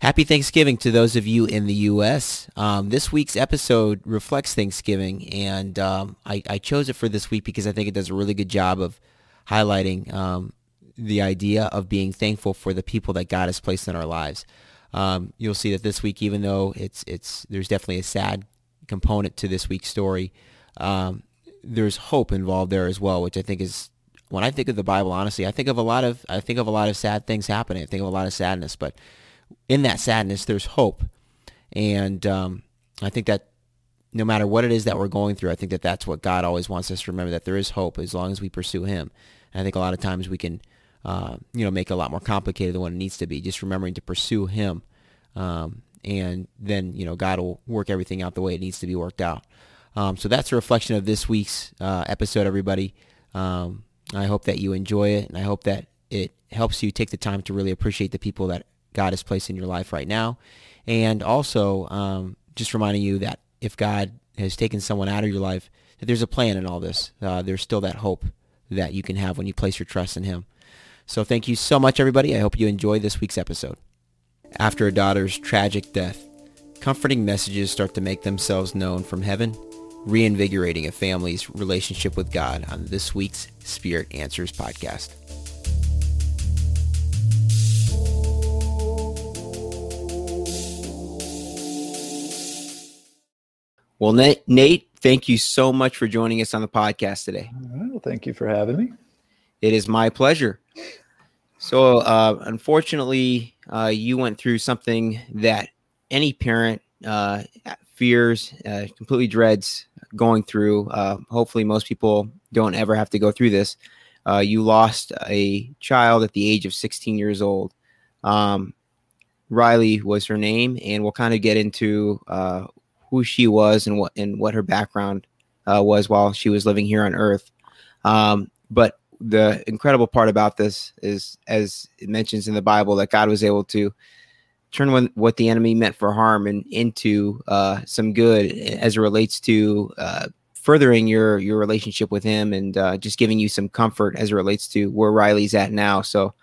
Happy Thanksgiving to those of you in the U.S. Um, this week's episode reflects Thanksgiving, and um, I, I, chose it for this week because I think it does a really good job of highlighting um, the idea of being thankful for the people that God has placed in our lives. Um, you'll see that this week, even though it's it's there's definitely a sad component to this week's story, um, there's hope involved there as well, which I think is when I think of the Bible, honestly, I think of a lot of I think of a lot of sad things happening. I think of a lot of sadness, but in that sadness, there's hope, and um, I think that no matter what it is that we're going through, I think that that's what God always wants us to remember that there is hope as long as we pursue Him. And I think a lot of times we can, uh, you know, make it a lot more complicated than what it needs to be. Just remembering to pursue Him, um, and then you know God will work everything out the way it needs to be worked out. Um, so that's a reflection of this week's uh, episode, everybody. Um, I hope that you enjoy it, and I hope that it helps you take the time to really appreciate the people that God has placed in your life right now. And also, um, just reminding you that if God has taken someone out of your life, that there's a plan in all this. Uh, there's still that hope that you can have when you place your trust in Him. So thank you so much, everybody. I hope you enjoy this week's episode. After a daughter's tragic death, comforting messages start to make themselves known from heaven reinvigorating a family's relationship with God on this week's Spirit Answers podcast. Well, Nate, Nate, thank you so much for joining us on the podcast today. well, thank you for having me. It is my pleasure. So, uh, unfortunately, uh, you went through something that any parent uh, fears, uh, completely dreads going through. Uh, hopefully, most people don't ever have to go through this. Uh, you lost a child at the age of 16 years old. Um, Riley was her name, and we'll kind of get into uh, who she was and what and what her background uh, was while she was living here on Earth. Um, but the incredible part about this is, as it mentions in the Bible, that God was able to turn what, what the enemy meant for harm and into uh, some good as it relates to uh, furthering your your relationship with him and uh, just giving you some comfort as it relates to where Riley's at now. So,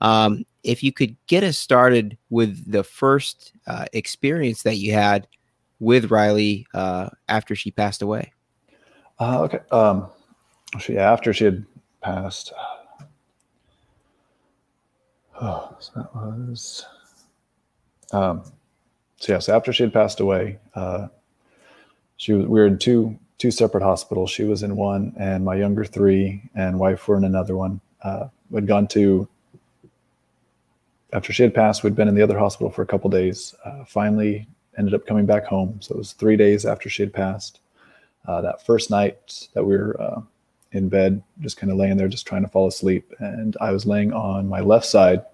um, if you could get us started with the first uh, experience that you had with Riley uh, after she passed away. Uh, okay. Um, she after she had passed. Oh, so that was um, so yes, after she had passed away, uh, she was, we were in two two separate hospitals. She was in one, and my younger three and wife were in another one. Uh, we'd gone to after she had passed. We'd been in the other hospital for a couple days. Uh, finally, ended up coming back home. So it was three days after she had passed. Uh, that first night that we were uh, in bed, just kind of laying there, just trying to fall asleep, and I was laying on my left side.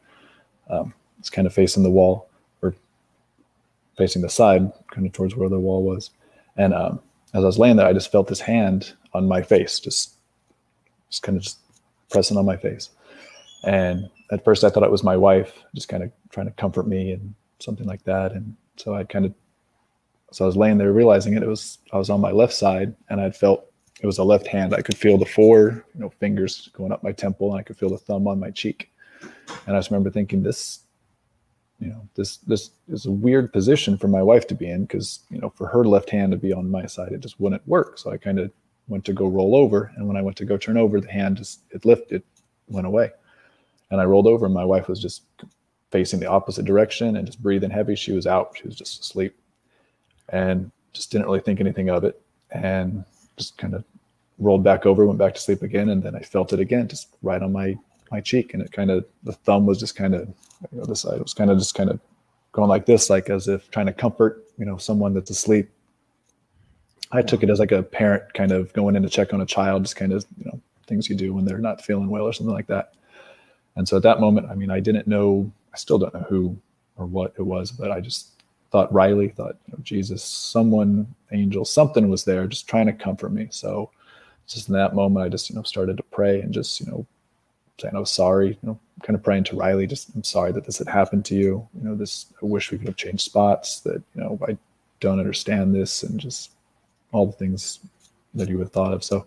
Um, it's kind of facing the wall or facing the side, kind of towards where the wall was. And um, as I was laying there, I just felt this hand on my face, just, just kind of just pressing on my face. And at first, I thought it was my wife, just kind of trying to comfort me and something like that. And so I kind of, so I was laying there realizing it. It was I was on my left side, and I felt it was a left hand. I could feel the four, you know, fingers going up my temple, and I could feel the thumb on my cheek. And I just remember thinking, this you know this this is a weird position for my wife to be in because you know for her left hand to be on my side it just wouldn't work so i kind of went to go roll over and when i went to go turn over the hand just it lifted went away and i rolled over and my wife was just facing the opposite direction and just breathing heavy. She was out. She was just asleep and just didn't really think anything of it and just kind of rolled back over went back to sleep again and then i felt it again just right on my my cheek. And it kind of the thumb was just kind of you know, this side was kind of just kind of going like this like as if trying to comfort you know someone that's asleep. I took it as like a parent kind of going in to check on a child just kind of you know things you do when they're not feeling well or something like that. And so at that moment i mean i didn't know i still don't know who or what it was but i just thought riley thought you know, jesus someone angel something was there just trying to comfort me so just in that moment i just you know started to pray and just you know saying I was sorry, you know, kind of praying to Riley, just I'm sorry that this had happened to you. You know, this I wish we could have changed spots, that, you know, I don't understand this and just all the things that you would have thought of. So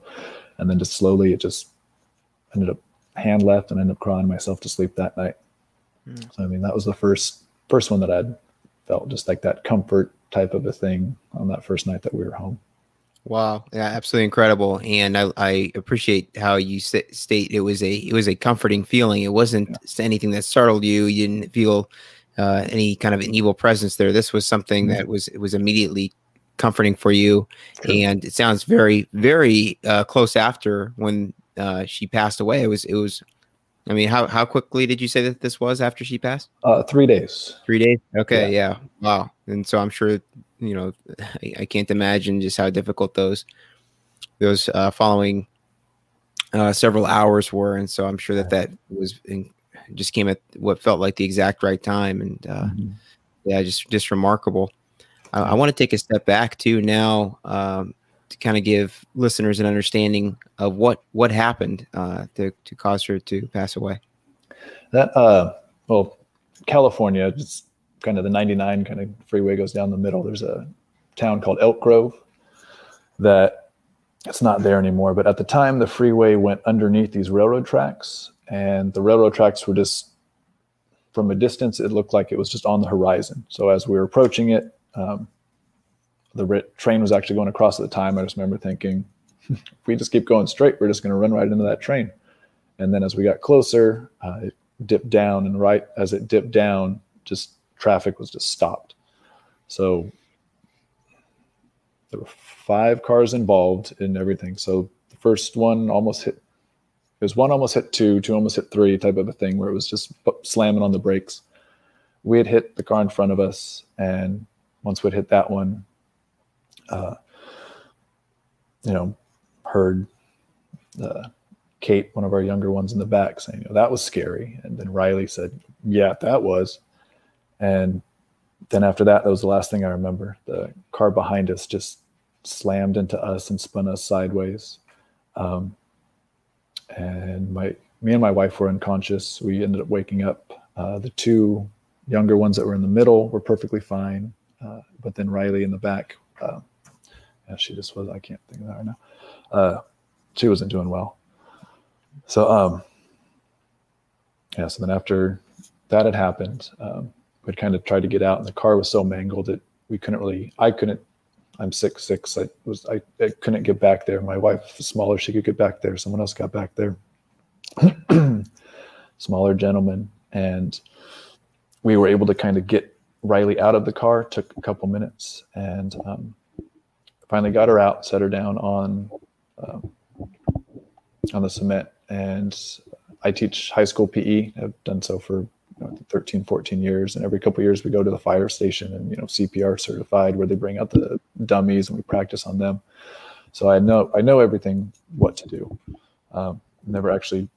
and then just slowly it just ended up hand left and ended up crying myself to sleep that night. Mm. So I mean that was the first first one that I'd felt just like that comfort type of a thing on that first night that we were home. Wow, yeah, absolutely incredible, and I, I appreciate how you st- state it was a it was a comforting feeling. It wasn't yeah. anything that startled you. You didn't feel uh, any kind of an evil presence there. This was something mm-hmm. that was it was immediately comforting for you, and it sounds very very uh, close after when uh, she passed away. It was it was. I mean, how how quickly did you say that this was after she passed? Uh, three days. Three days. Okay. Yeah. yeah. Wow. And so I'm sure you know, I, I, can't imagine just how difficult those those uh, following uh, several hours were, and so I'm sure that that was in, just came at what felt like the exact right time, and uh, mm-hmm. yeah, just just remarkable. I, I want to take a step back too now um, to kind of give listeners an understanding of what what happened uh, to to cause her to pass away. That uh, well, California, just kind of the 99 kind of freeway goes down the middle. There's a town called Elk Grove that it's not there anymore. But at the time, the freeway went underneath these railroad tracks, and the railroad tracks were just from a distance, it looked like it was just on the horizon. So as we were approaching it, um, the train was actually going across at the time. I just remember thinking, if we just keep going straight, we're just going to run right into that train. And then as we got closer, uh, it dipped down, and right as it dipped down, just traffic was just stopped. So there were five cars involved in everything. So the first one almost hit. It was one almost hit two, two almost hit three, type of a thing where it was just slamming on the brakes. We had hit the car in front of us, and once we'd hit that one, uh, you know, heard uh, Kate, one of our younger ones in the back, saying, oh, "That was scary." And then Riley said, "Yeah, that was." And then after that, that was the last thing I remember. The car behind us just slammed into us and spun us sideways. Um, and my me and my wife were unconscious. We ended up waking up. Uh, the two younger ones that were in the middle were perfectly fine, uh, but then Riley in the back, uh, yeah, she just was. I can't think of that right now. Uh, she wasn't doing well. So, um, yeah. So then after that had happened, um, we'd kind of tried to get out and the car was so mangled that we couldn't really i couldn't i'm six six i was I, I couldn't get back there my wife was smaller she could get back there someone else got back there smaller gentleman and we were able to kind of get riley out of the car took a couple minutes and um, finally got her out set her down on um, on the cement and i teach high school pe i've done so for you know, 13, 14 years. And every couple years we go to the fire station and, you know, CPR certified where they bring out the dummies and we practice on them. So I know, I know everything what to do. Um, never actually,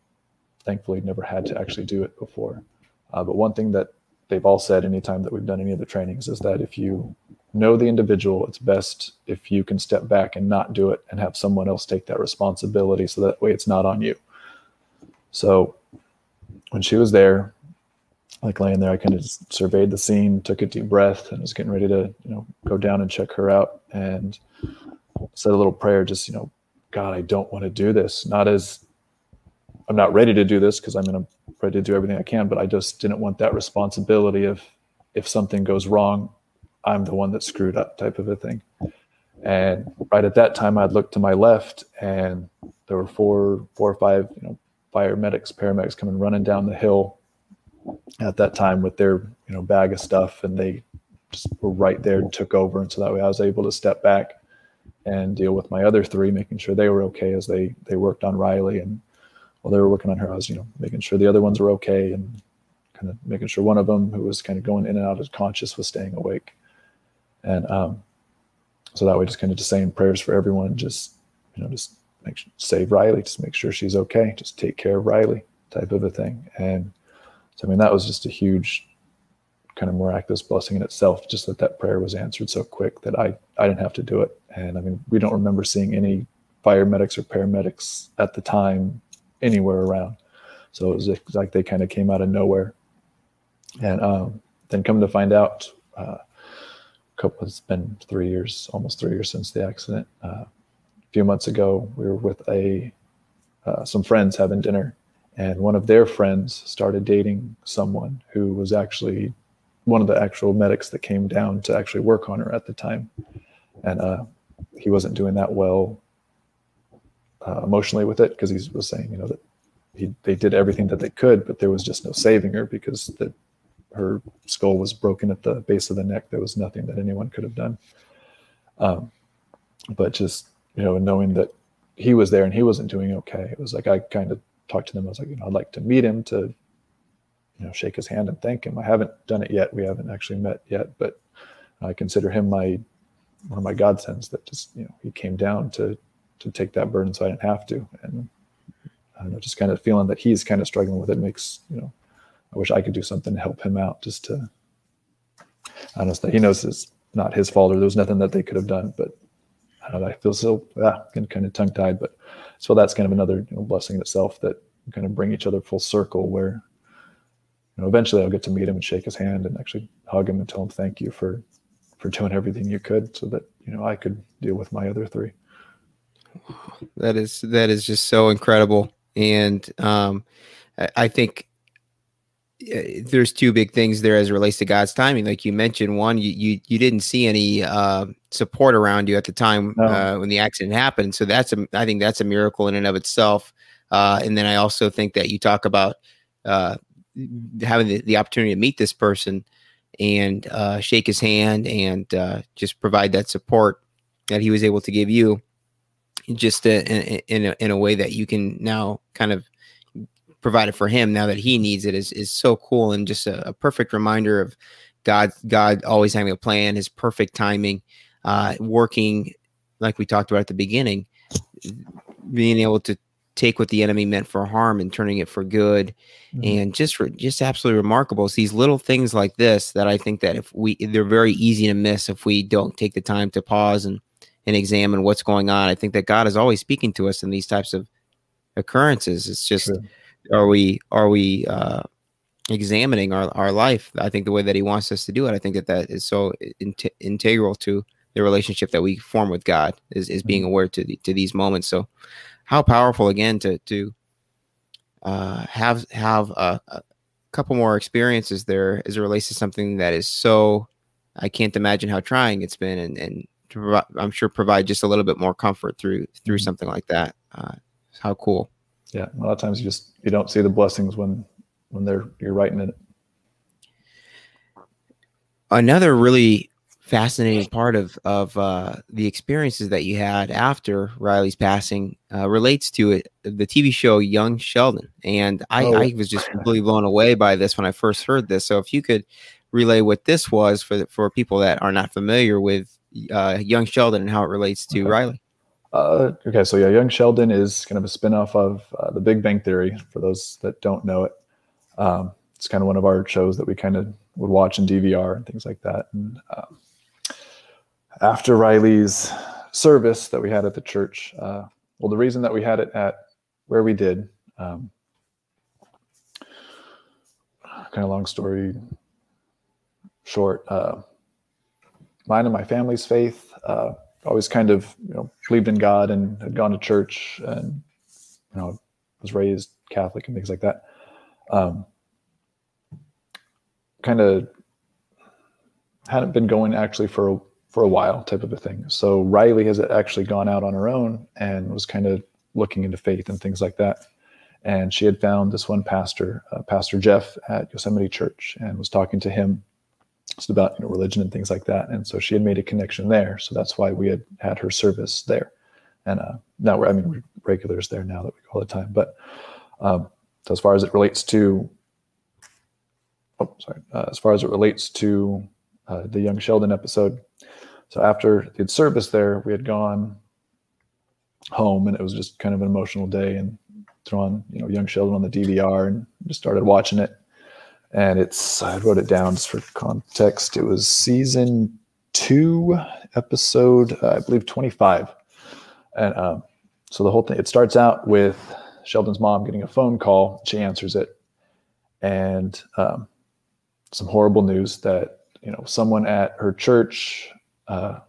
thankfully, never had to actually do it before. Uh, but one thing that they've all said anytime that we've done any of the trainings is that if you know the individual, it's best if you can step back and not do it and have someone else take that responsibility so that way it's not on you. So when she was there, like laying there, I kind of surveyed the scene, took a deep breath, and was getting ready to, you know, go down and check her out, and said a little prayer. Just, you know, God, I don't want to do this. Not as I'm not ready to do this because I'm going to ready to do everything I can, but I just didn't want that responsibility of if something goes wrong, I'm the one that screwed up, type of a thing. And right at that time, I'd looked to my left, and there were four, four or five, you know, fire medics, paramedics coming running down the hill at that time with their you know bag of stuff, and they just were right there and took over. And so that way, I was able to step back and deal with my other three, making sure they were okay as they they worked on Riley, and while they were working on her, I was you know making sure the other ones were okay and kind of making sure one of them who was kind of going in and out of conscious was staying awake, and um, so that way, just kind of just saying prayers for everyone, just you know just make save Riley, just make sure she's okay, just take care of Riley, type of a thing, and so, I mean, that was just a huge kind of miraculous blessing in itself, just that that prayer was answered so quick that I, I didn't have to do it. And I mean, we don't remember seeing any fire medics or paramedics at the time anywhere around. So it was like they kind of came out of nowhere. And um, then come to find out, uh, couple, it's been three years, almost three years since the accident. Uh, a few months ago, we were with a uh, some friends having dinner, and one of their friends started dating someone who was actually one of the actual medics that came down to actually work on her at the time, and uh, he wasn't doing that well uh, emotionally with it because he was saying, you know, that he, they did everything that they could, but there was just no saving her because the, her skull was broken at the base of the neck. There was nothing that anyone could have done. Um, but just you know, knowing that he was there and he wasn't doing okay, it was like I kind of talked to them. I was like, you know, I'd like to meet him to, you know, shake his hand and thank him. I haven't done it yet. We haven't actually met yet, but I consider him my one of my godsends that just you know he came down to to take that burden so I didn't have to. And I don't know, just kind of feeling that he's kind of struggling with it makes, you know, I wish I could do something to help him out just to, I don't know, he knows it's not his fault or there was nothing that they could have done, but I don't know, I feel so, ah, kind of tongue tied, but so that's kind of another you know, blessing in itself that kind of bring each other full circle where, you know, eventually I'll get to meet him and shake his hand and actually hug him and tell him thank you for, for doing everything you could so that, you know, I could deal with my other three. That is that is just so incredible, and um, I, I think uh, there's two big things there as it relates to God's timing. Like you mentioned, one, you you, you didn't see any uh, support around you at the time no. uh, when the accident happened. So that's a, I think that's a miracle in and of itself. Uh, and then I also think that you talk about uh, having the, the, opportunity to meet this person and uh, shake his hand and just provide that support that he was able to give you just in, in, a, in a way that you can now kind of provide it for him now that he needs it is, is so cool and just a, a perfect reminder of God, God always having a plan, his perfect timing, uh, working like we talked about at the beginning, being able to take what the enemy meant for harm and turning it for good mm-hmm. and just for just absolutely remarkable it's these little things like this that i think that if we they're very easy to miss if we don't take the time to pause and and examine what's going on. I think that God is always speaking to us in these types of occurrences. It's just True. are we are we uh, examining our, our life? I think the way that He wants us to do it. I think that that is so in- integral to the relationship that we form with God is is being mm-hmm. aware to the, to these moments. So how powerful again to to uh, have have a, a couple more experiences there as it relates to something that is so I can't imagine how trying it's been and, and to provide, I'm sure provide just a little bit more comfort through through mm-hmm. something like that. Uh, how cool! Yeah, a lot of times you just you don't see the blessings when when they're you're writing it. Another really fascinating part of of uh, the experiences that you had after Riley's passing uh, relates to it, the TV show Young Sheldon, and I, oh. I was just completely blown away by this when I first heard this. So if you could relay what this was for the, for people that are not familiar with uh, Young Sheldon and how it relates to okay. Riley. Uh, okay, so yeah, Young Sheldon is kind of a spinoff of uh, The Big Bang Theory. For those that don't know it, um, it's kind of one of our shows that we kind of would watch in DVR and things like that. And um, after Riley's service that we had at the church, uh, well, the reason that we had it at where we did, um, kind of long story short. Mine and my family's faith. Uh, always kind of you know believed in God and had gone to church and you know was raised Catholic and things like that. Um, kind of hadn't been going actually for a, for a while type of a thing. So Riley has actually gone out on her own and was kind of looking into faith and things like that. And she had found this one pastor, uh, Pastor Jeff at Yosemite Church, and was talking to him it's about you know religion and things like that. And so she had made a connection there. So that's why we had had her service there. And uh, now we're I mean we're regulars there now that we go all the time. But um, so as far as it relates to oh sorry uh, as far as it relates to uh, the young Sheldon episode. So after the service there, we had gone home and it was just kind of an emotional day and thrown you know young Sheldon on the DVR and just started watching it and it's I wrote it down just for context. It was season two, episode uh, I believe twenty five, and um, so the whole thing it starts out with Sheldon's mom getting a phone call. She answers it, and um, some horrible news that you know someone at her church, uh,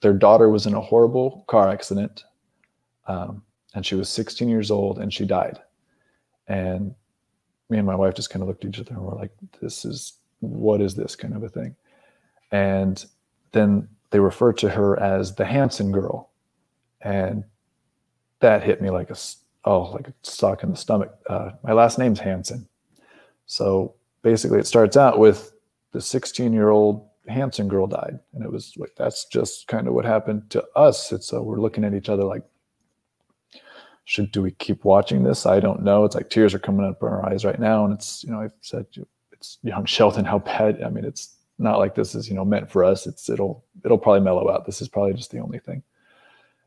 their daughter was in a horrible car accident, um, and she was 16 years old and she died, and me and my wife just kind of looked at each other and we're like, this is what is this kind of a thing? And then they refer to her as the Hanson girl. And that hit me like a, oh, like a sock in the stomach. Uh, my last name's Hanson. So basically it starts out with the 16 year old Hanson girl died. And it was like, that's just kind of what happened to us. It's so uh, we're looking at each other like, should, do we keep watching this? I don't know. It's like tears are coming up in our eyes right now. And it's, you know, I've said, it's young Sheldon, how bad, I mean, it's not like this is, you know, meant for us. It's, it'll, it'll probably mellow out. This is probably just the only thing.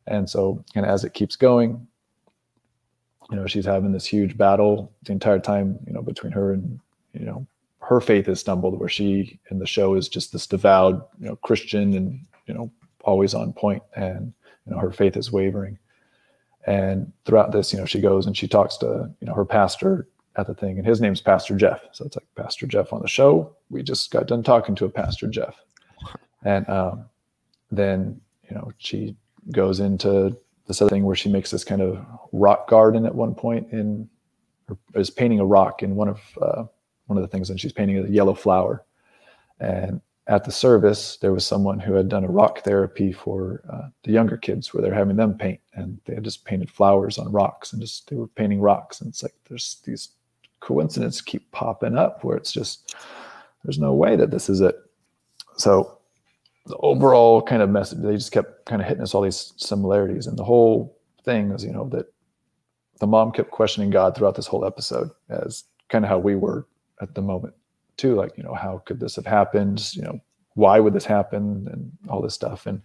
And so, and as it keeps going, you know, she's having this huge battle the entire time, you know, between her and, you know, her faith has stumbled where she in the show is just this devout, you know, Christian and, you know, always on point and, you know, her faith is wavering. And throughout this, you know, she goes and she talks to, you know, her pastor at the thing and his name's Pastor Jeff. So it's like Pastor Jeff on the show. We just got done talking to a Pastor Jeff. And um, then, you know, she goes into this other thing where she makes this kind of rock garden at one point in, is painting a rock in one of, uh, one of the things and she's painting a yellow flower. And at the service, there was someone who had done a rock therapy for uh, the younger kids where they're having them paint and they had just painted flowers on rocks and just they were painting rocks. And it's like there's these coincidences keep popping up where it's just there's no way that this is it. So the overall kind of message, they just kept kind of hitting us all these similarities. And the whole thing is, you know, that the mom kept questioning God throughout this whole episode as kind of how we were at the moment too like you know how could this have happened? You know why would this happen? And all this stuff. And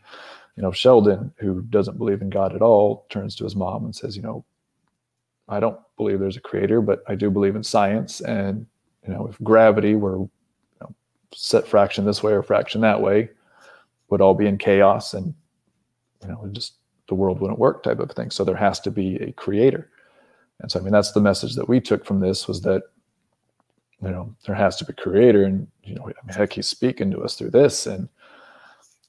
you know sheldon who doesn't believe in god at all turns to his mom and says you know i don't believe there's a creator but i do believe in science. And you know if gravity were you know, set fraction this way or fraction that way would all be in chaos and you know just the world wouldn't work type of thing. So there has to be a creator. And so i mean that's the message that we took from this was that you know there has to be a creator and you know I mean, heck he's speaking to us through this and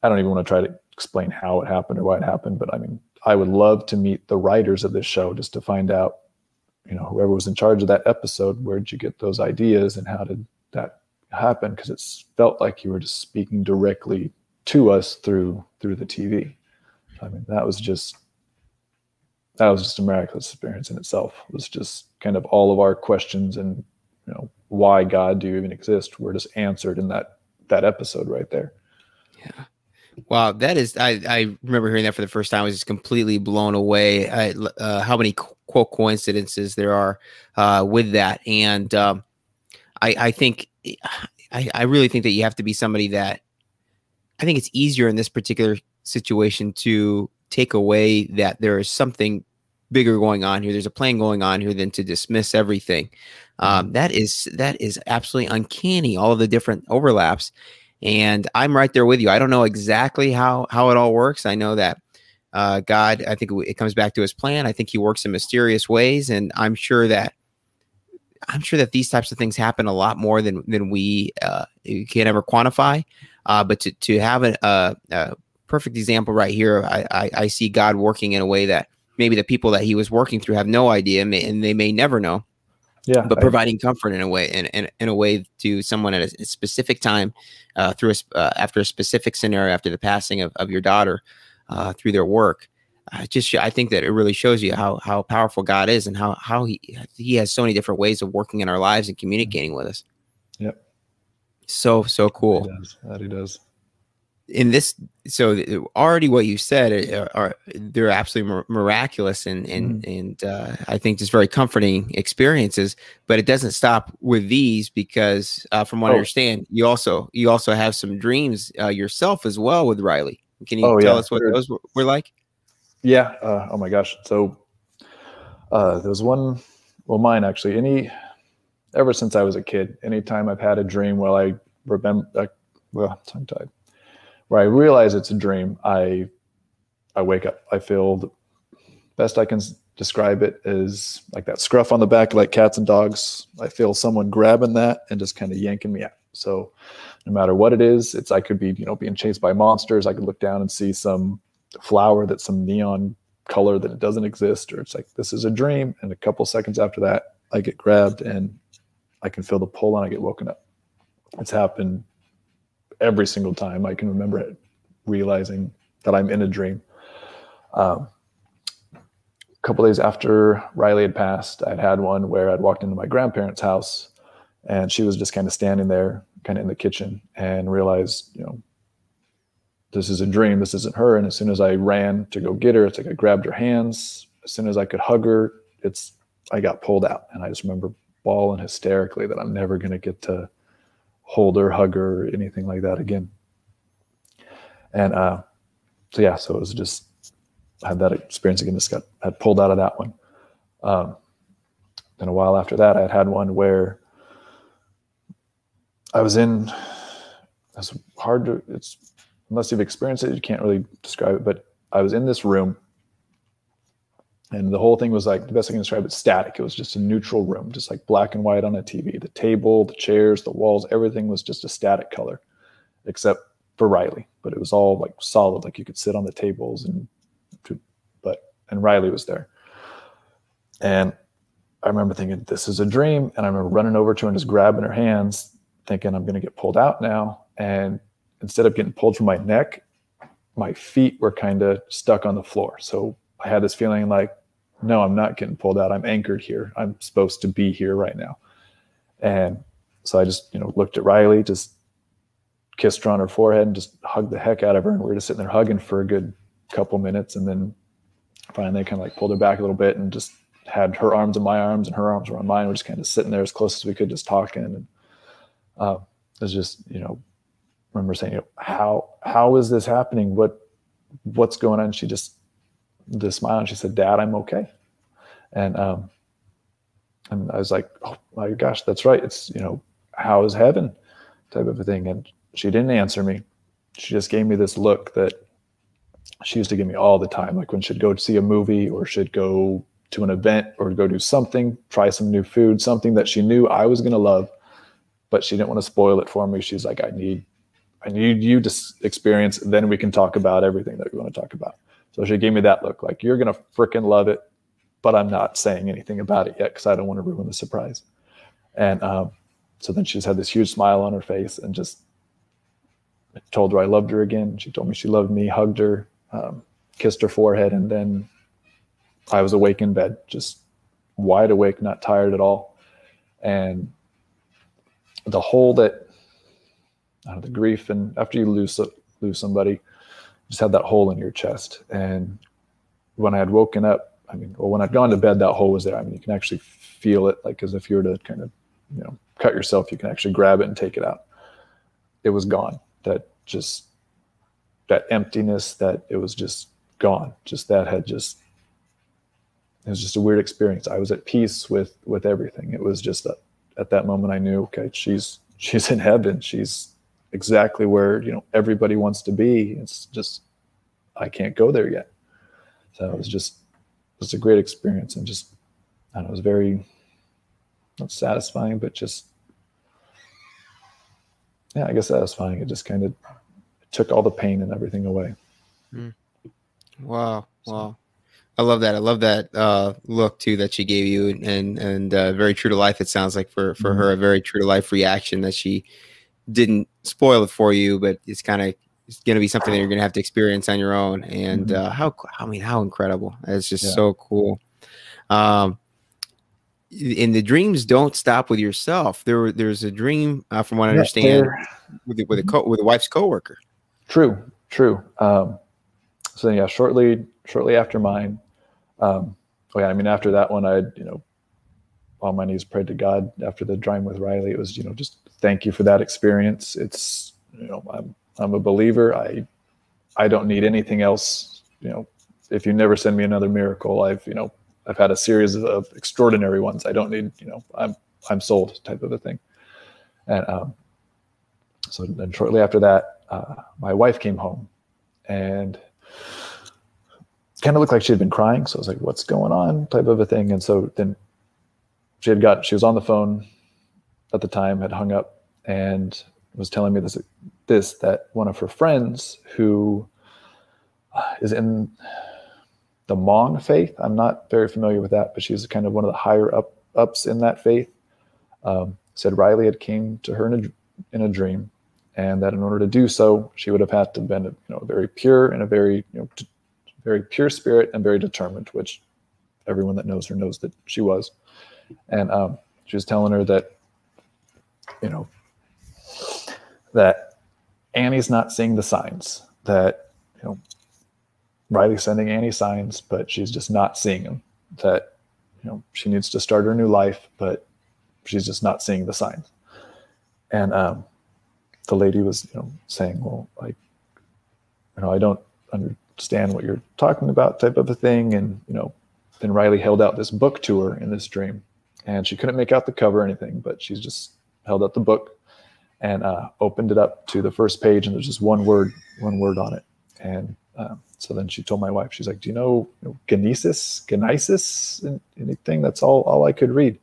i don't even want to try to explain how it happened or why it happened but i mean i would love to meet the writers of this show just to find out you know whoever was in charge of that episode where'd you get those ideas and how did that happen? Because it felt like you were just speaking directly to us through through the tv i mean that was just that was just a miraculous experience in itself. It was just kind of all of our questions and you know why God do you even exist were just answered in that that episode right there. Yeah. Wow, that is I I remember hearing that for the first time. I was just completely blown away. I, uh, how many quote coincidences there are uh, with that, and um, I I think I I really think that you have to be somebody that I think it's easier in this particular situation to take away that there is something bigger going on here. There's a plan going on here than to dismiss everything. Um, mm-hmm. that is that is absolutely uncanny. All of the different overlaps, and I'm right there with you. I don't know exactly how how it all works. I know that uh, God. I think it comes back to His plan. I think He works in mysterious ways, and I'm sure that I'm sure that these types of things happen a lot more than than we uh, can ever quantify. Uh, but to to have a, a, a, perfect example right here, I, I, I see God working in a way that maybe the people that he was working through have no idea and they may never know yeah but providing comfort in a way in, in, in a way to someone at a, specific time uh, through a, uh, after a specific scenario after the passing of, of your daughter uh, through their work I just I think that it really shows you how how powerful God is and how how he he has so many different ways of working in our lives and communicating with us. Yep. So so cool. He does. That he does in this so already what you said are, are they're absolutely miraculous and and mm. and uh, I think just very comforting experiences. But it doesn't stop with these because uh, from what oh. I understand, you also you also have some dreams uh, yourself as well with Riley. Can you oh, tell yeah. us what those were, like? Yeah. Uh, oh my gosh. So uh, there was one. Well, mine actually. Any ever since I was a kid, anytime I've had a dream where I remember. Uh, well, tongue tied where I realize it's a dream, I I wake up. I feel the best I can describe it is like that scruff on the back, like cats and dogs. I feel someone grabbing that and just kind of yanking me out. So no matter what it is, it's I could be you know being chased by monsters. I could look down and see some flower that's some neon color that it doesn't exist, or it's like this is a dream. And a couple seconds after that, I get grabbed and I can feel the pull and I get woken up. it's happened every single time I can remember it, realizing that I'm in a dream. Um, a couple days after Riley had passed, I'd had one where I'd walked into my grandparents' house and she was just kind of standing there, kind of in the kitchen, and realized, you know, this is a dream. This isn't her. And as soon as I ran to go get her, it's like I grabbed her hands. As soon as I could hug her, it's I got pulled out. And I just remember bawling hysterically that I'm never going to get to hold her, hug her, or anything like that again. And uh, so yeah, so it was just I had that experience again. Just got had pulled out of that one. Um, then a while after that, I had had one where I was in. It's hard to. It's unless you've experienced it, you can't really describe it. But I was in this room, and the whole thing was like the best I can describe it: static. It was just a neutral room, just like black and white on a TV. The table, the chairs, the walls, everything was just a static color, except for Riley. But it was all like solid, like you could sit on the tables and. But and Riley was there, and I remember thinking, "This is a dream," and I remember running over to her and just grabbing her hands, thinking, "I'm going to get pulled out now," and instead of getting pulled from my neck, my feet were kind of stuck on the floor. So I had this feeling like, no, I'm not getting pulled out. I'm anchored here. I'm supposed to be here right now. And so I just, you know, looked at Riley, just kissed her on her forehead and just hugged the heck out of her. And we were just sitting there hugging for a good couple minutes. And then finally kind of like pulled her back a little bit and just had her arms in my arms and her arms were on mine. We're just kind of sitting there as close as we could, just talking. And uh, it was just, you know, remember saying, you know, how how is this happening? What what's going on? She just just smile and she said, Dad, I'm okay. And um and I was like, Oh my gosh, that's right. It's you know, how is heaven? type of a thing. And she didn't answer me. She just gave me this look that she used to give me all the time. Like when she'd go see a movie or she'd go to an event or go do something, try some new food, something that she knew I was gonna love, but she didn't want to spoil it for me. She's like, I need I need you to experience, then we can talk about everything that we want to talk about. So she gave me that look like, you're going to freaking love it, but I'm not saying anything about it yet because I don't want to ruin the surprise. And um, so then she just had this huge smile on her face and just told her I loved her again. She told me she loved me, hugged her, um, kissed her forehead, and then I was awake in bed, just wide awake, not tired at all. And the hole that uh, the grief and after you lose lose somebody just had that hole in your chest. And when i had woken up i mean well when i'd gone to bed that hole was there. I mean you can actually feel it like as if you were to kind of you know cut yourself. You can actually grab it and take it out. It was gone. That just that emptiness that it was just gone. Just that had just it was just a weird experience. I was at peace with with everything. It was just that at that moment i knew okay she's she's in heaven. She's exactly where you know everybody wants to be. It's just I can't go there yet. So it was just it was a great experience and just I don't know, it was very not satisfying, but just yeah, I guess satisfying. It just kind of took all the pain and everything away. Mm. Wow, wow. I love that. I love that uh, look too that she gave you, and and uh, very true to life. It sounds like for for mm-hmm. her a very true to life reaction that she didn't spoil it for you, but it's kind of it's going to be something that you're going to have to experience on your own. And mm-hmm. uh, how I mean, how incredible! It's just yeah. so cool. Um, and the dreams don't stop with yourself. There, there's a dream, uh, from what I understand, with with a co- with a wife's coworker. True, true. Um, so yeah, shortly shortly after mine, um, oh yeah, I mean after that one, I you know on my knees prayed to God after the dream with Riley. It was you know just thank you for that experience. It's you know I'm I'm a believer. I I don't need anything else. You know, if you never send me another miracle, I've you know I've had a series of extraordinary ones. I don't need you know I'm I'm sold type of a thing. And um, so then shortly after that, uh, my wife came home and kind of looked like she had been crying. So I was like, what's going on? Type of a thing. And so then she had got, she was on the phone at the time had hung up and was telling me this this that one of her friends who uh, in the Hmong faith. I'm not very familiar with that, but she's kind of one of the higher up ups in that faith. Um, said Riley had came to her in a in a dream, and that in order to do so, she would have had to have been, you know, very pure and a very, you know, very pure spirit and very determined, which everyone that knows her knows that she was. And um, she was telling her that, you know, that Annie's not seeing the signs. That you know, Riley's sending Annie signs, but she's just not seeing them. That you know, she needs to start her new life, but she's just not seeing the signs. And um, the lady was, you know, saying, "Well, like, you know, I don't understand what you're talking about," type of a thing. And you know, then Riley held out this book to her in this dream, and she couldn't make out the cover or anything, but she's just held out the book and uh, opened it up to the first page, and there's just one word, one word on it. And um, so then she told my wife, she's like, "Do you know, you know Genesis, Genesis, anything?" That's all all I could read.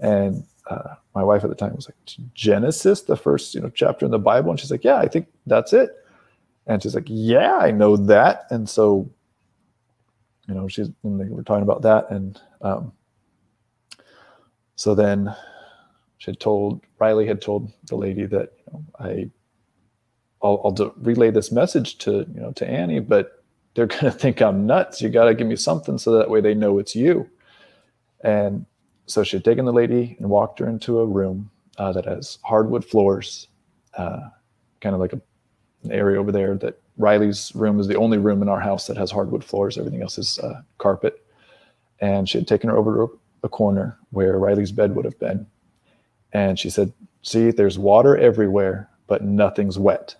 And uh, my wife at the time was like, "Genesis, the first you know chapter in the Bible," and she's like, "Yeah, I think that's it." And she's like, "Yeah, I know that." And so, you know, she's and they were talking about that, and um, so then she had told Riley had told the lady that you know, I I'll, I'll do, relay this message to you know to Annie, but they're going to think I'm nuts. You got to give me something so that way they know it's you. And so she had taken the lady and walked her into a room uh, that has hardwood floors, uh, kind of like a, an area over there. That Riley's room is the only room in our house that has hardwood floors. Everything else is uh, carpet. And she had taken her over to a corner where Riley's bed would have been and she said, See, there's water everywhere, but nothing's wet.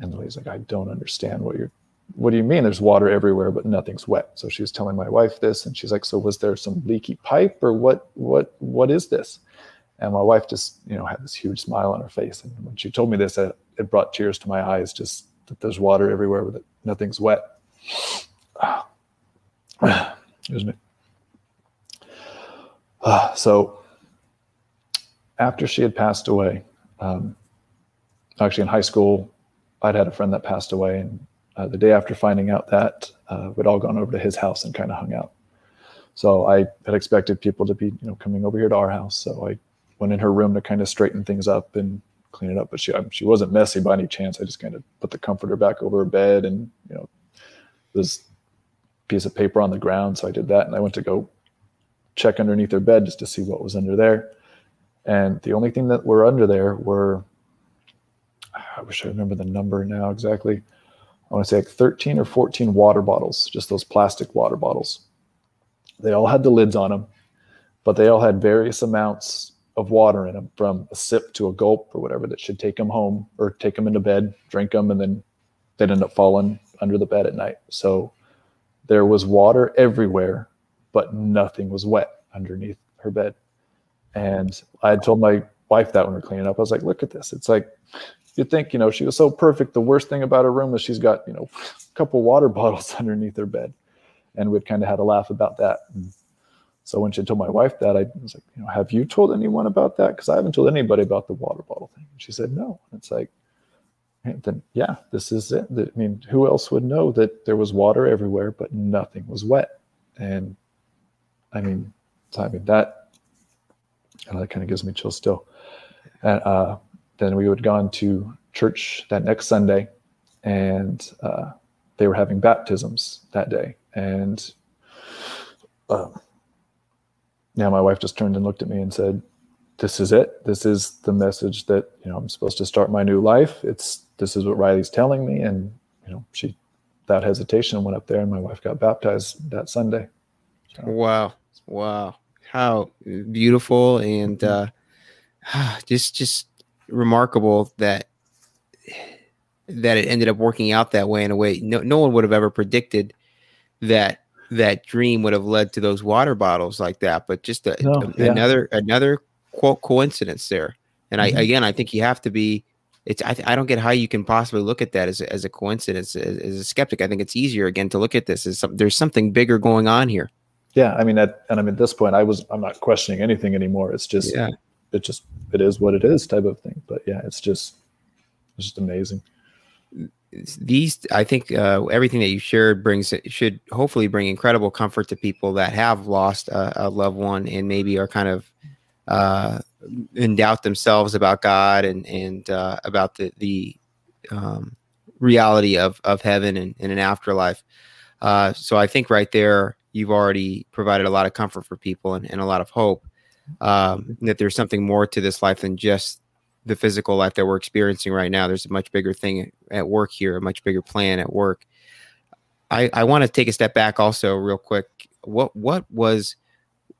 And lady's like, I don't understand what you're what do you mean there's water everywhere but nothing's wet? So she was telling my wife this and she's like so was there some leaky pipe or what what what is this? And my wife just you know had this huge smile on her face. And when she told me this it, it brought tears to my eyes just that there's water everywhere but nothing's wet. Excuse me. So after she had passed away, um, actually in high school, I'd had a friend that passed away, and uh, the day after finding out that, uh, we'd all gone over to his house and kind of hung out. So I had expected people to be, you know, coming over here to our house. So I went in her room to kind of straighten things up and clean it up. But she she wasn't messy by any chance. I just kind of put the comforter back over her bed, and you know, this piece of paper on the ground. So I did that, and I went to go check underneath her bed just to see what was under there. And the only thing that were under there were, I wish I remember the number now exactly. I want to say like 13 or 14 water bottles, just those plastic water bottles. They all had the lids on them, but they all had various amounts of water in them from a sip to a gulp or whatever that should take them home or take them into bed, drink them, and then they'd end up falling under the bed at night. So there was water everywhere, but nothing was wet underneath her bed. And I had told my wife that when we are cleaning up, I was like, look at this. It's like, you'd think, you know, she was so perfect. The worst thing about her room is she's got, you know, a couple water bottles underneath her bed. And we'd kind of had a laugh about that. And so when she told my wife that, I was like, you know, have you told anyone about that? Because I haven't told anybody about the water bottle thing. And she said, no. And it's like, then yeah, this is it. I mean, who else would know that there was water everywhere, but nothing was wet? And I mean, I mean that and that kind of gives me chills still. And uh, then we would gone to church that next Sunday, and uh, they were having baptisms that day. And uh, yeah, my wife just turned and looked at me and said, "This is it. This is the message that you know I'm supposed to start my new life. It's this is what Riley's telling me." And you know, she, without hesitation, went up there, and my wife got baptized that Sunday. So, wow! Wow! How beautiful and mm-hmm. uh, just just remarkable that that it ended up working out that way in a way no no one would have ever predicted that that dream would have led to those water bottles like that but just a, no, a, yeah. another another quote coincidence there and mm-hmm. i again i think you have to be it's I, I don't get how you can possibly look at that as a, as a coincidence as, as a skeptic i think it's easier again to look at this as some, there's something bigger going on here yeah i mean at, and i mean at this point i was i'm not questioning anything anymore. It's just yeah. it just it is what it is type of thing. But yeah it's just it's just amazing. These i think uh, everything that you shared brings should hopefully bring incredible comfort to people that have lost a, a loved one and maybe are kind of uh, in doubt themselves about God and and uh, about the the um, reality of of heaven and, and an afterlife. Uh, so I think right there you've already provided a lot of comfort for people and, and a lot of hope um, that there's something more to this life than just the physical life that we're experiencing right now. There's a much bigger thing at work here, a much bigger plan at work. I, I want to take a step back also real quick. What what was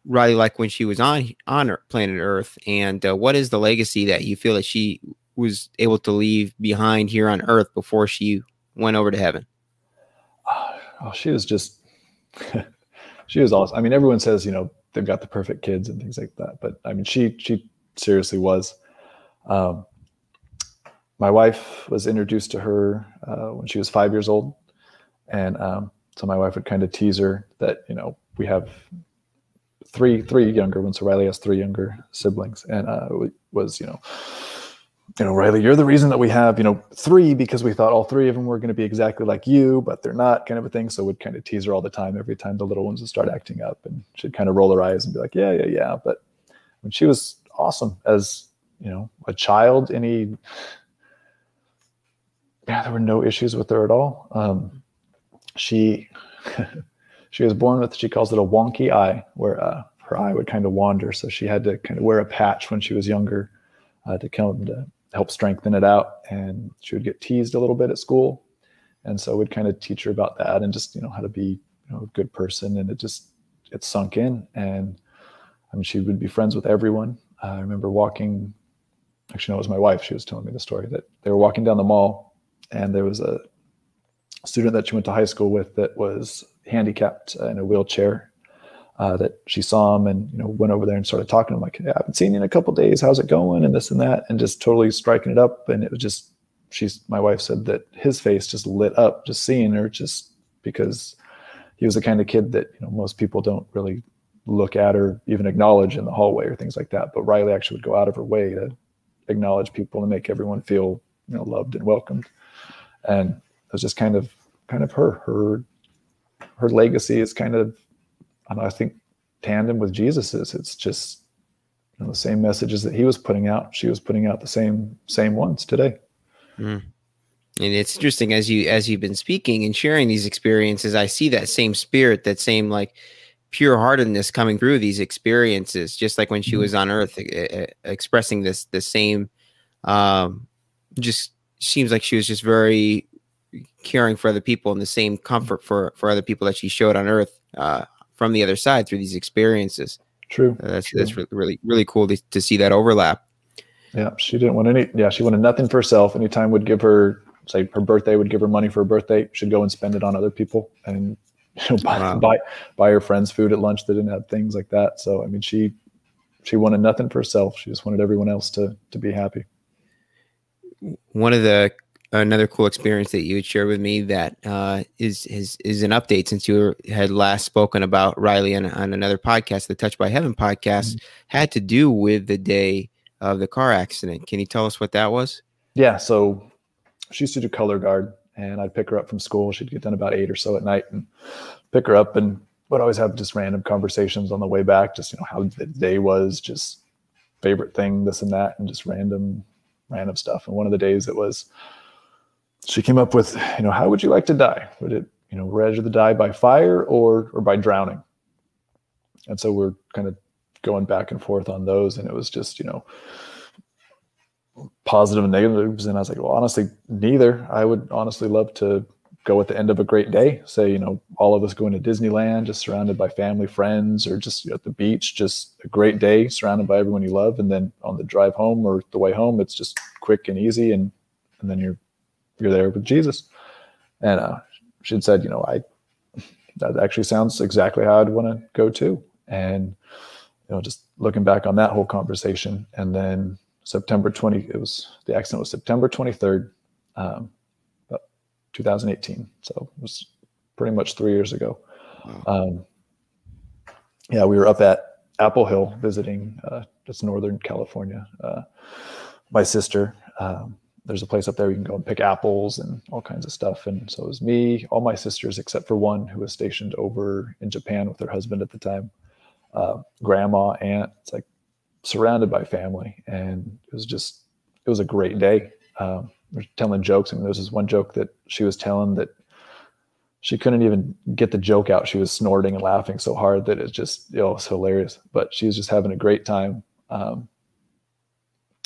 Riley like when she was on on planet Earth, and uh, what is the legacy that you feel that she was able to leave behind here on Earth before she went over to heaven? Oh, she was just she was awesome. I mean, everyone says you know they've got the perfect kids and things like that, but I mean, she she seriously was. Um, my wife was introduced to her uh, when she was five years old, and um, so my wife would kind of tease her that you know we have three three younger ones. So Riley has three younger siblings, and uh, was you know you know, Riley, you're the reason that we have, you know, three because we thought all three of them were going to be exactly like you, but they're not, kind of a thing. So we'd kind of tease her all the time every time the little ones would start acting up, and she'd kind of roll her eyes and be like, "Yeah, yeah, yeah." But when she was awesome as you know a child, any yeah, there were no issues with her at all. Um, she she was born with she calls it a wonky eye, where uh, her eye would kind of wander, so she had to kind of wear a patch when she was younger uh, to come to help strengthen it out. And she would get teased a little bit at school. And so we'd kind of teach her about that and just, you know, how to be you know, a good person. And it just, it sunk in. And I mean, she would be friends with everyone. Uh, I remember walking, actually, no, it was my wife. She was telling me the story that they were walking down the mall and there was a student that she went to high school with that was handicapped in a wheelchair uh, that she saw him and you know went over there and started talking to him like I haven't seen you in a couple days. How's it going? and this and that and just totally striking it up. And it was just she's my wife said that his face just lit up just seeing her just because he was the kind of kid that you know most people don't really look at or even acknowledge in the hallway or things like that. But Riley actually would go out of her way to acknowledge people and make everyone feel you know loved and welcomed. And it was just kind of kind of her her her legacy is kind of and I think tandem with Jesus's. It's just you know, the same messages that he was putting out. She was putting out the same same ones today. Mm. And it's interesting as you as you've been speaking and sharing these experiences, I see that same spirit, that same like pure heartedness coming through these experiences, just like when she mm-hmm. was on Earth, uh, expressing this the same. Um, just seems like she was just very caring for other people and the same comfort for for other people that she showed on Earth. Uh, from the other side through these experiences. True. Uh, that's True. that's really, really cool to, to see that overlap. Yeah, she didn't want any. Yeah, she wanted nothing for herself. Anytime would give her, say, her birthday would give her money for her birthday. She'd go and spend it on other people and you know, buy, wow. buy buy her friends food at lunch that didn't have things like that. So I mean, she she wanted nothing for herself. She just wanted everyone else to to be happy. One of the another cool experience that you would share with me that uh, is is is an update since you were, had last spoken about Riley on, on another podcast, the Touched by Heaven podcast, mm-hmm. had to do with the day of the car accident. Can you tell us what that was? Yeah, so she used to do color guard, and I'd pick her up from school. She'd get done about eight or so at night, and pick her up, and would always have just random conversations on the way back, just you know how the day was, just favorite thing, this and that, and just random random stuff. And one of the days it was she came up with, you know, how would you like to die? Would it, you know, rather die by fire or or by drowning? And so we're kind of going back and forth on those, and it was just, you know, positive and negatives. And I was like, well, honestly, neither. I would honestly love to go at the end of a great day. Say, you know, all of us going to Disneyland, just surrounded by family, friends, or just at the beach, just a great day, surrounded by everyone you love. And then on the drive home or the way home, it's just quick and easy, and and then you're you're there with Jesus. And uh, she'd said, you know, I that actually sounds exactly how I'd want to go too. And you know, just looking back on that whole conversation, and then September 20, it was the accident was September 23rd, um, 2018. So it was pretty much three years ago. Wow. Um, yeah, we were up at Apple Hill visiting uh, just Northern California. Uh, my sister, um, there's a place up there you can go and pick apples and all kinds of stuff. And so it was me, all my sisters, except for one who was stationed over in Japan with her husband at the time, uh, grandma, aunt. It's like surrounded by family, and it was just it was a great day. Um, we're telling jokes. I mean, there was this one joke that she was telling that she couldn't even get the joke out. She was snorting and laughing so hard that it just, you know, it was hilarious. But she was just having a great time. Um,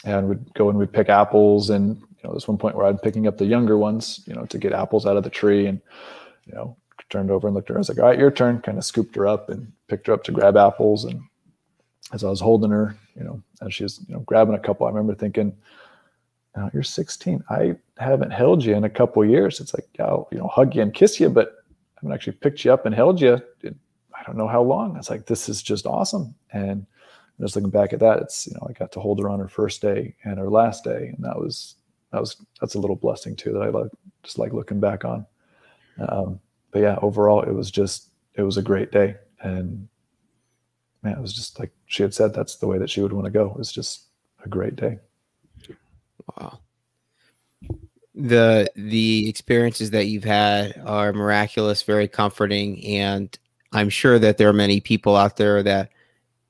and we'd go and we'd pick apples. And, you know, there's one point where I'd picking up the younger ones, you know, to get apples out of the tree. And, you know, turned over and looked at her. I was like, all right, your turn. Kind of scooped her up and picked her up to grab apples. And as I was holding her, you know, as she was, you know, grabbing a couple, I remember thinking, now you're 16. I haven't held you in a couple years. It's like, I'll, you know, hug you and kiss you, but I haven't actually picked you up and held you. In, I don't know how long. It's like, this is just awesome. And just looking back at that, it's, you know, I got to hold her on her first day and her last day. And that was, that was, that's a little blessing too, that I like, just like looking back on. Um, but yeah, overall, it was just, it was a great day. And man, it was just like she had said, that's the way that she would want to go. It was just a great day. Wow. The the experiences that you've had are miraculous, very comforting, and I'm sure that there are many people out there that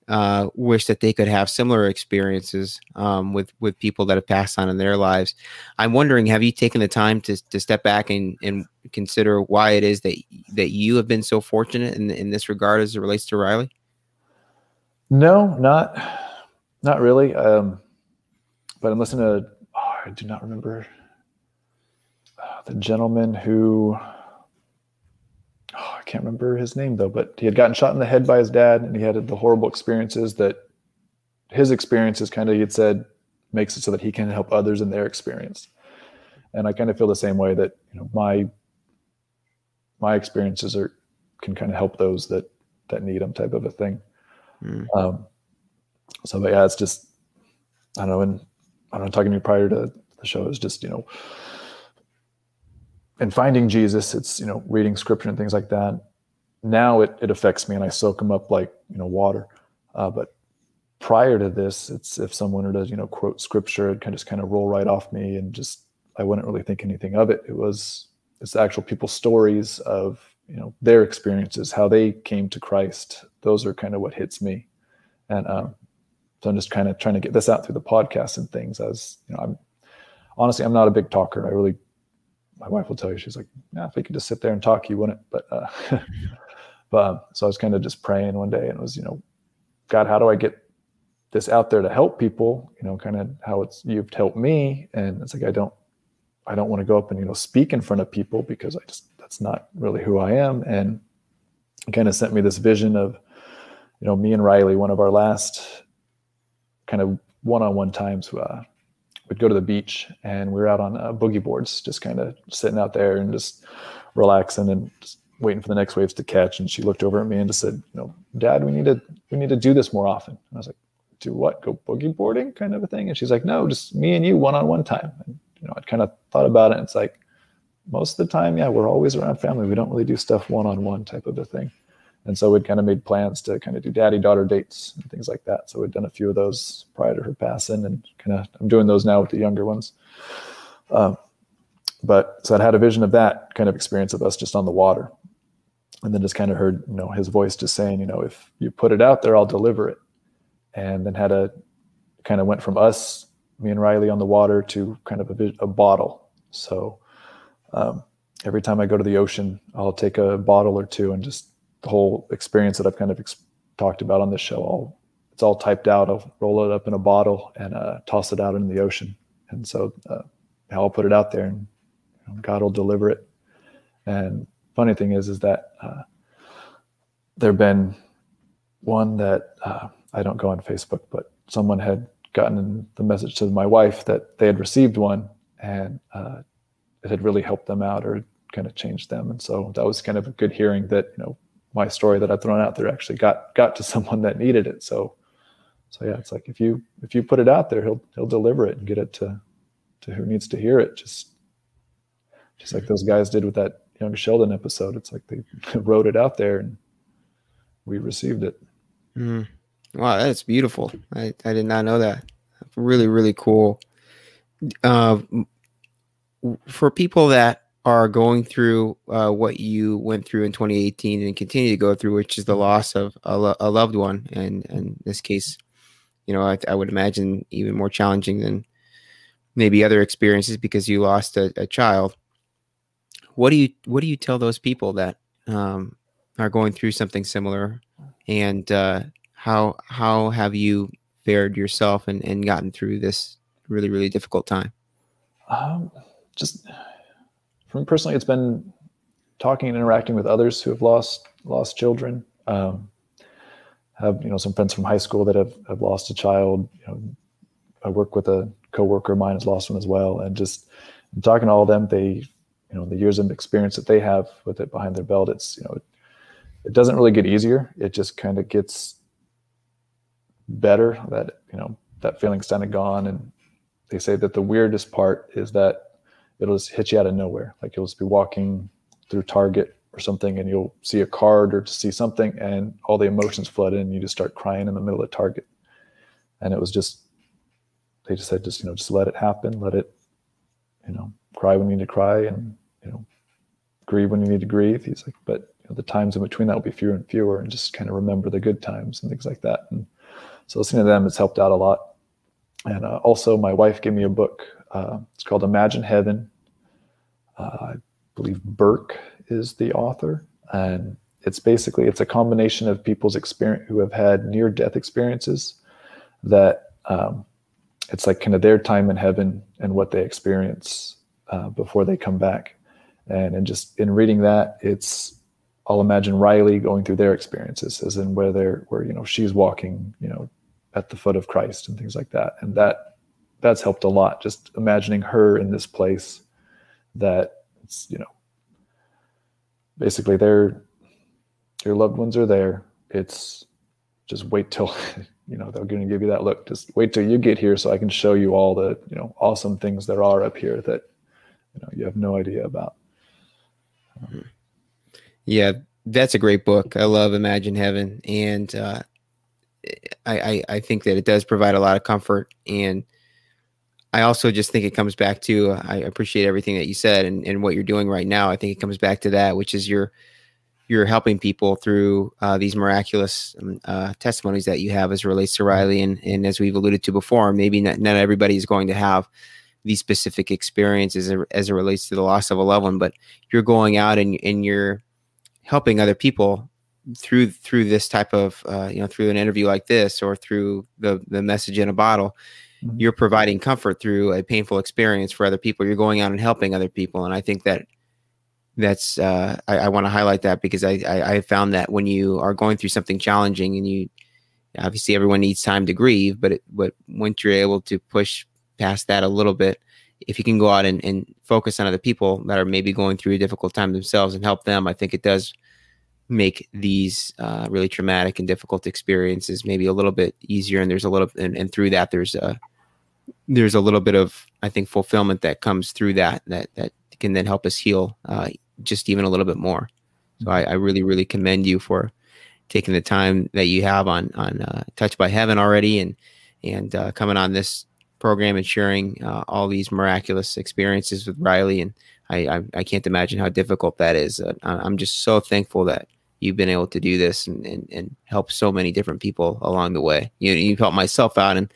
uh, wish that they could have similar experiences um, with with people that have passed on in their lives. I'm wondering, have you taken the time to to step back and and consider why it is that that you have been so fortunate in in this regard as it relates to Riley? No, not not really. Um, but I'm listening to I do not remember uh, the gentleman who oh, can't remember his name though, but he had gotten shot in the head by his dad, and he had the horrible experiences that his experiences kind of he had said makes it so that he can help others in their experience. And I kind of feel the same way that you know my my experiences are can kind of help those that that need them type of a thing. Mm. Um, so but yeah, it's just I don't know, and I don't know, talking to you prior to the show is just, you know, and finding Jesus, it's, you know, reading scripture and things like that. Now it, it affects me and I soak them up like, you know, water. Uh, but prior to this, it's if someone were to, you know, quote scripture, it can just kind of roll right off me and just, I wouldn't really think anything of it. It was, it's the actual people's stories of, you know, their experiences, how they came to Christ. Those are kind of what hits me. And um, so I'm just kind of trying to get this out through the podcast and things. As you know, I'm honestly I'm not a big talker. I really, my wife will tell you she's like, yeah, if we could just sit there and talk, you wouldn't. But uh, but um, so I was kind of just praying one day and it was you know, God, how do I get this out there to help people? You know, kind of how it's you've helped me, and it's like I don't I don't want to go up and you know speak in front of people because I just that's not really who I am. And it kind of sent me this vision of you know me and Riley, one of our last kind of one-on-one times uh, we'd go to the beach and we were out on uh, boogie boards just kind of sitting out there and just relaxing and just waiting for the next waves to catch. And she looked over at me and just said you know dad we need to we need to do this more often. And i was like do what? Go boogie boarding? kind of a thing. And she's like no just me and you one-on-one time. And you know i kind of thought about it and it's like most of the time yeah we're always around family. We don't really do stuff one-on-one type of a thing and so we'd kind of made plans to kind of do daddy daughter dates and things like that. So we'd done a few of those prior to her passing, and kind of I'm doing those now with the younger ones. Um, but so I'd had a vision of that kind of experience of us just on the water, and then just kind of heard you know his voice just saying, you know, if you put it out there, I'll deliver it. And then had a kind of went from us, me and Riley on the water to kind of a, a bottle. So um, every time I go to the ocean, I'll take a bottle or two and just whole experience that I've kind of ex- talked about on this show. All it's all typed out. I'll roll it up in a bottle and uh, toss it out in the ocean. And so uh, I'll put it out there, and you know, God will deliver it. And funny thing is, is that uh, there've been one that uh, I don't go on Facebook, but someone had gotten the message to my wife that they had received one, and uh, it had really helped them out or kind of changed them. And so that was kind of a good hearing that you know my story that I've thrown out there actually got got to someone that needed it. So so yeah, it's like if you if you put it out there, he'll he'll deliver it and get it to to who needs to hear it. Just just like those guys did with that young Sheldon episode. It's like they wrote it out there and we received it. Mm. Wow, that's beautiful. I, I did not know that. Really, really cool. Uh, for people that are going through uh, what you went through in 2018 and continue to go through, which is the loss of a, lo- a loved one, and, and in this case, you know, I, I, would imagine even more challenging than maybe other experiences because you lost a, a child. What do you what do you tell those people that um, are going through something similar, and uh, how how have you fared yourself and, and gotten through this really really difficult time? Um, just for me personally, it's been talking and interacting with others who have lost lost children. Um, have you know some friends from high school that have, have lost a child. You know, I work with a coworker of mine has lost one as well, and just talking to all of them, they you know the years of experience that they have with it behind their belt, it's you know it, it doesn't really get easier. It just kind of gets better. That you know that feeling's kind of gone, and they say that the weirdest part is that it'll just hit you out of nowhere. Like you'll just be walking through Target or something and you'll see a card or see something and all the emotions flood in and you just start crying in the middle of Target. And it was just, they just said, just, you know, just let it happen. Let it, you know, cry when you need to cry and, you know, grieve when you need to grieve. He's like, but you know, the times in between that will be fewer and fewer and just kind of remember the good times and things like that. And so listening to them has helped out a lot. And uh, also my wife gave me a book. Uh, it's called Imagine Heaven. Uh, I believe Burke is the author, and it's basically it's a combination of people's experience who have had near death experiences that um, it's like kind of their time in heaven and what they experience uh, before they come back. And and just in reading that it's i'll imagine riley going through their experiences as in where they're where you know she's walking you know at the foot of christ and things like that. And that that's helped a lot just imagining her in this place that it's you know basically their your loved ones are there. It's just wait till you know they're going to give you that look. Just wait till you get here so I can show you all the you know awesome things there are up here that you know you have no idea about. yeah, that's a great book. I love Imagine Heaven, and uh, I, I I think that it does provide a lot of comfort and I also just think it comes back to I appreciate everything that you said and, and what you're doing right now. I think it comes back to that, which is you're you're helping people through uh, these miraculous um, uh, testimonies that you have as it relates to Riley, and and as we've alluded to before, maybe not, not everybody is going to have these specific experiences as, as it relates to the loss of a loved one, but you're going out and and you're helping other people through through this type of uh, you know through an interview like this or through the the message in a bottle mm-hmm. you're providing comfort through a painful experience for other people. You're going out and helping other people, and I think that that's uh, I, I want to highlight that because I, I I found that when you are going through something challenging and you obviously everyone needs time to grieve, but it, but once you're able to push past that a little bit, if you can go out and, and focus on other people that are maybe going through a difficult time themselves and help them, I think it does make these uh, really traumatic and difficult experiences maybe a little bit easier. And there's a little, and, and through that, there's a there's a little bit of I think fulfillment that comes through that that that can then help us heal uh, just even a little bit more. So I, I, really really commend you for taking the time that you have on on uh, Touched by Heaven already and and uh, coming on this program and sharing uh, all these miraculous experiences with Riley and I, I, I can't imagine how difficult that is. Uh, I'm just so thankful that you've been able to do this and, and, and help so many different people along the way. You you've helped myself out and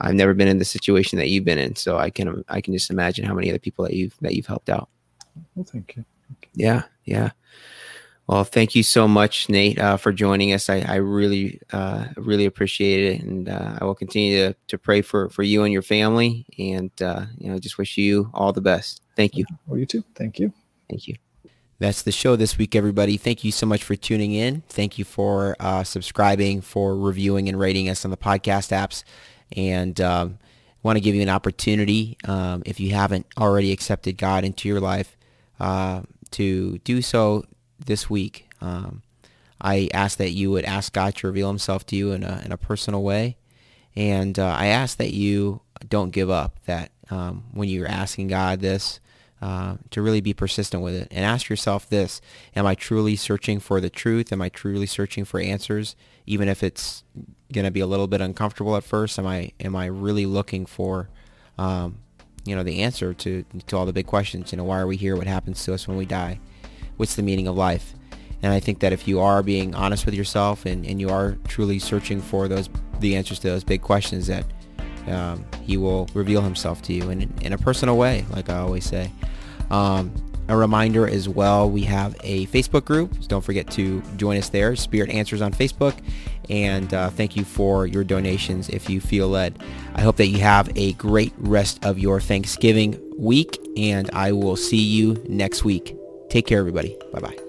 I've never been in the situation that you've been in, so I can I can just imagine how many other people that you've that you've helped out. Well, thank you. Thank you. Yeah, yeah. Well, thank you so much, Nate, uh, for joining us. I, I really, uh, really appreciate it, and uh, I will continue to, to pray for, for you and your family, and uh, you know, just wish you all the best. Thank you. Well, you too. Thank you. Thank you. That's the show this week, everybody. Thank you so much for tuning in. Thank you for uh, subscribing, for reviewing and rating us on the podcast apps and um, want to give you an opportunity, um, if you haven't already accepted God into your life, uh, to do so this week. Um, I ask that you would ask God to reveal himself to you in a, in a personal way. And uh, I ask that you don't give up, that um, when you're asking God this, uh, to really be persistent with it. And ask yourself this am i truly searching for the truth? Am i truly searching for answers even if it's going to be a little bit uncomfortable at first? Am i am i really looking for um, you know the answer to to all the big questions? You know why are we here? What happens to us when we die? What's the meaning of life? And i think that if you are being honest with yourself and, and you are truly searching for those the answers to those big questions that um, he will reveal himself to you in, in a personal way, like I always say. Um, a reminder as well, we have a Facebook group. So don't forget to join us there, Spirit Answers on Facebook. And uh, thank you for your donations if you feel led. I hope that you have a great rest of your Thanksgiving week, and I will see you next week. Take care, everybody. Bye-bye.